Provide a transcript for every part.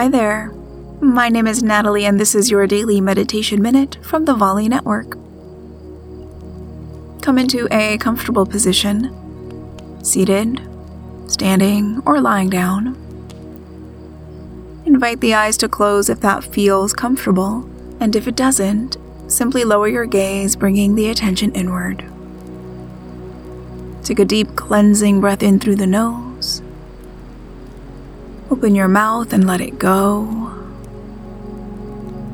Hi there. My name is Natalie, and this is your daily meditation minute from the Volley Network. Come into a comfortable position, seated, standing, or lying down. Invite the eyes to close if that feels comfortable, and if it doesn't, simply lower your gaze, bringing the attention inward. Take a deep cleansing breath in through the nose. Open your mouth and let it go.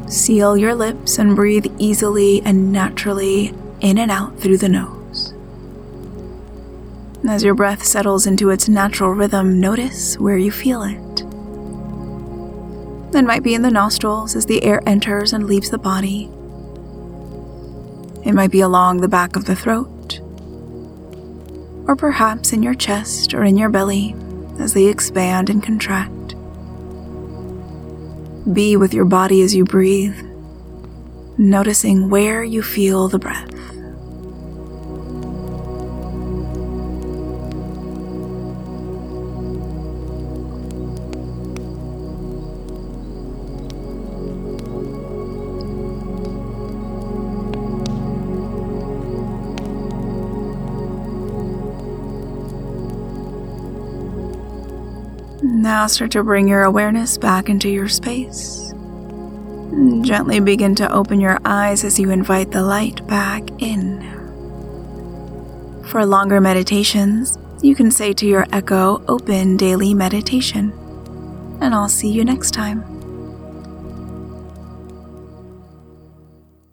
Seal your lips and breathe easily and naturally in and out through the nose. As your breath settles into its natural rhythm, notice where you feel it. It might be in the nostrils as the air enters and leaves the body. It might be along the back of the throat, or perhaps in your chest or in your belly as they expand and contract. Be with your body as you breathe, noticing where you feel the breath. Now start to bring your awareness back into your space. Gently begin to open your eyes as you invite the light back in. For longer meditations, you can say to your echo, Open Daily Meditation. And I'll see you next time.